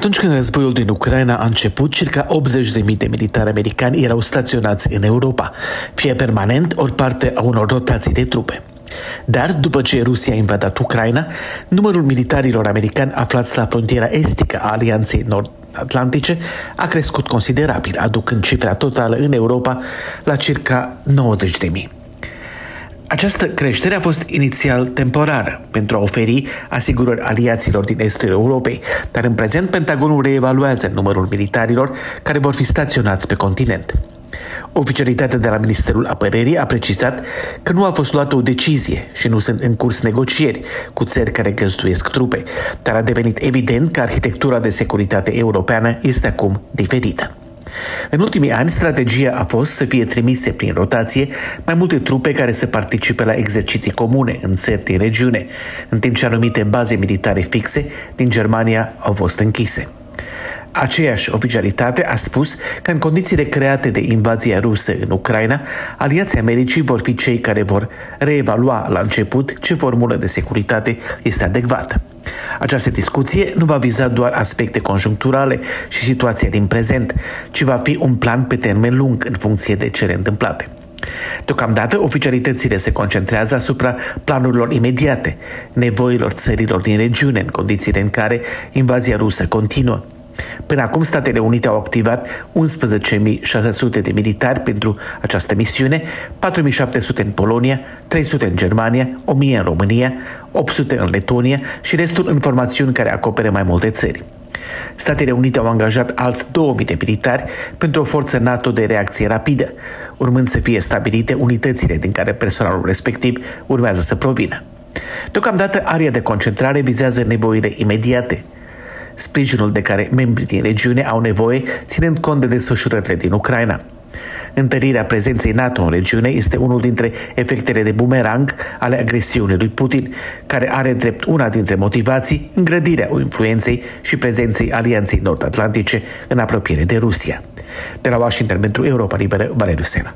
Atunci când războiul din Ucraina a început, circa 80.000 de militari americani erau staționați în Europa, fie permanent, ori parte a unor rotații de trupe. Dar, după ce Rusia a invadat Ucraina, numărul militarilor americani aflați la frontiera estică a Alianței Nord-Atlantice a crescut considerabil, aducând cifra totală în Europa la circa 90.000. Această creștere a fost inițial temporară pentru a oferi asigurări aliaților din estul Europei, dar în prezent Pentagonul reevaluează numărul militarilor care vor fi staționați pe continent. Oficialitatea de la Ministerul Apărării a precizat că nu a fost luată o decizie și nu sunt în curs negocieri cu țări care găzduiesc trupe, dar a devenit evident că arhitectura de securitate europeană este acum diferită. În ultimii ani, strategia a fost să fie trimise prin rotație mai multe trupe care să participe la exerciții comune în țări din regiune, în timp ce anumite baze militare fixe din Germania au fost închise. Aceeași oficialitate a spus că în condițiile create de invazia rusă în Ucraina, aliații Americii vor fi cei care vor reevalua la început ce formulă de securitate este adecvată. Această discuție nu va viza doar aspecte conjuncturale și situația din prezent, ci va fi un plan pe termen lung în funcție de cele întâmplate. Deocamdată, oficialitățile se concentrează asupra planurilor imediate, nevoilor țărilor din regiune, în condițiile în care invazia rusă continuă. Până acum, Statele Unite au activat 11.600 de militari pentru această misiune, 4.700 în Polonia, 300 în Germania, 1.000 în România, 800 în Letonia și restul în formațiuni care acoperă mai multe țări. Statele Unite au angajat alți 2000 de militari pentru o forță NATO de reacție rapidă, urmând să fie stabilite unitățile din care personalul respectiv urmează să provină. Deocamdată, aria de concentrare vizează nevoile imediate – sprijinul de care membrii din regiune au nevoie, ținând cont de desfășurările din Ucraina. Întărirea prezenței NATO în regiune este unul dintre efectele de bumerang ale agresiunii lui Putin, care are drept una dintre motivații îngrădirea influenței și prezenței Alianței Nord-Atlantice în apropiere de Rusia. De la Washington pentru Europa Liberă, Valeriu Sena.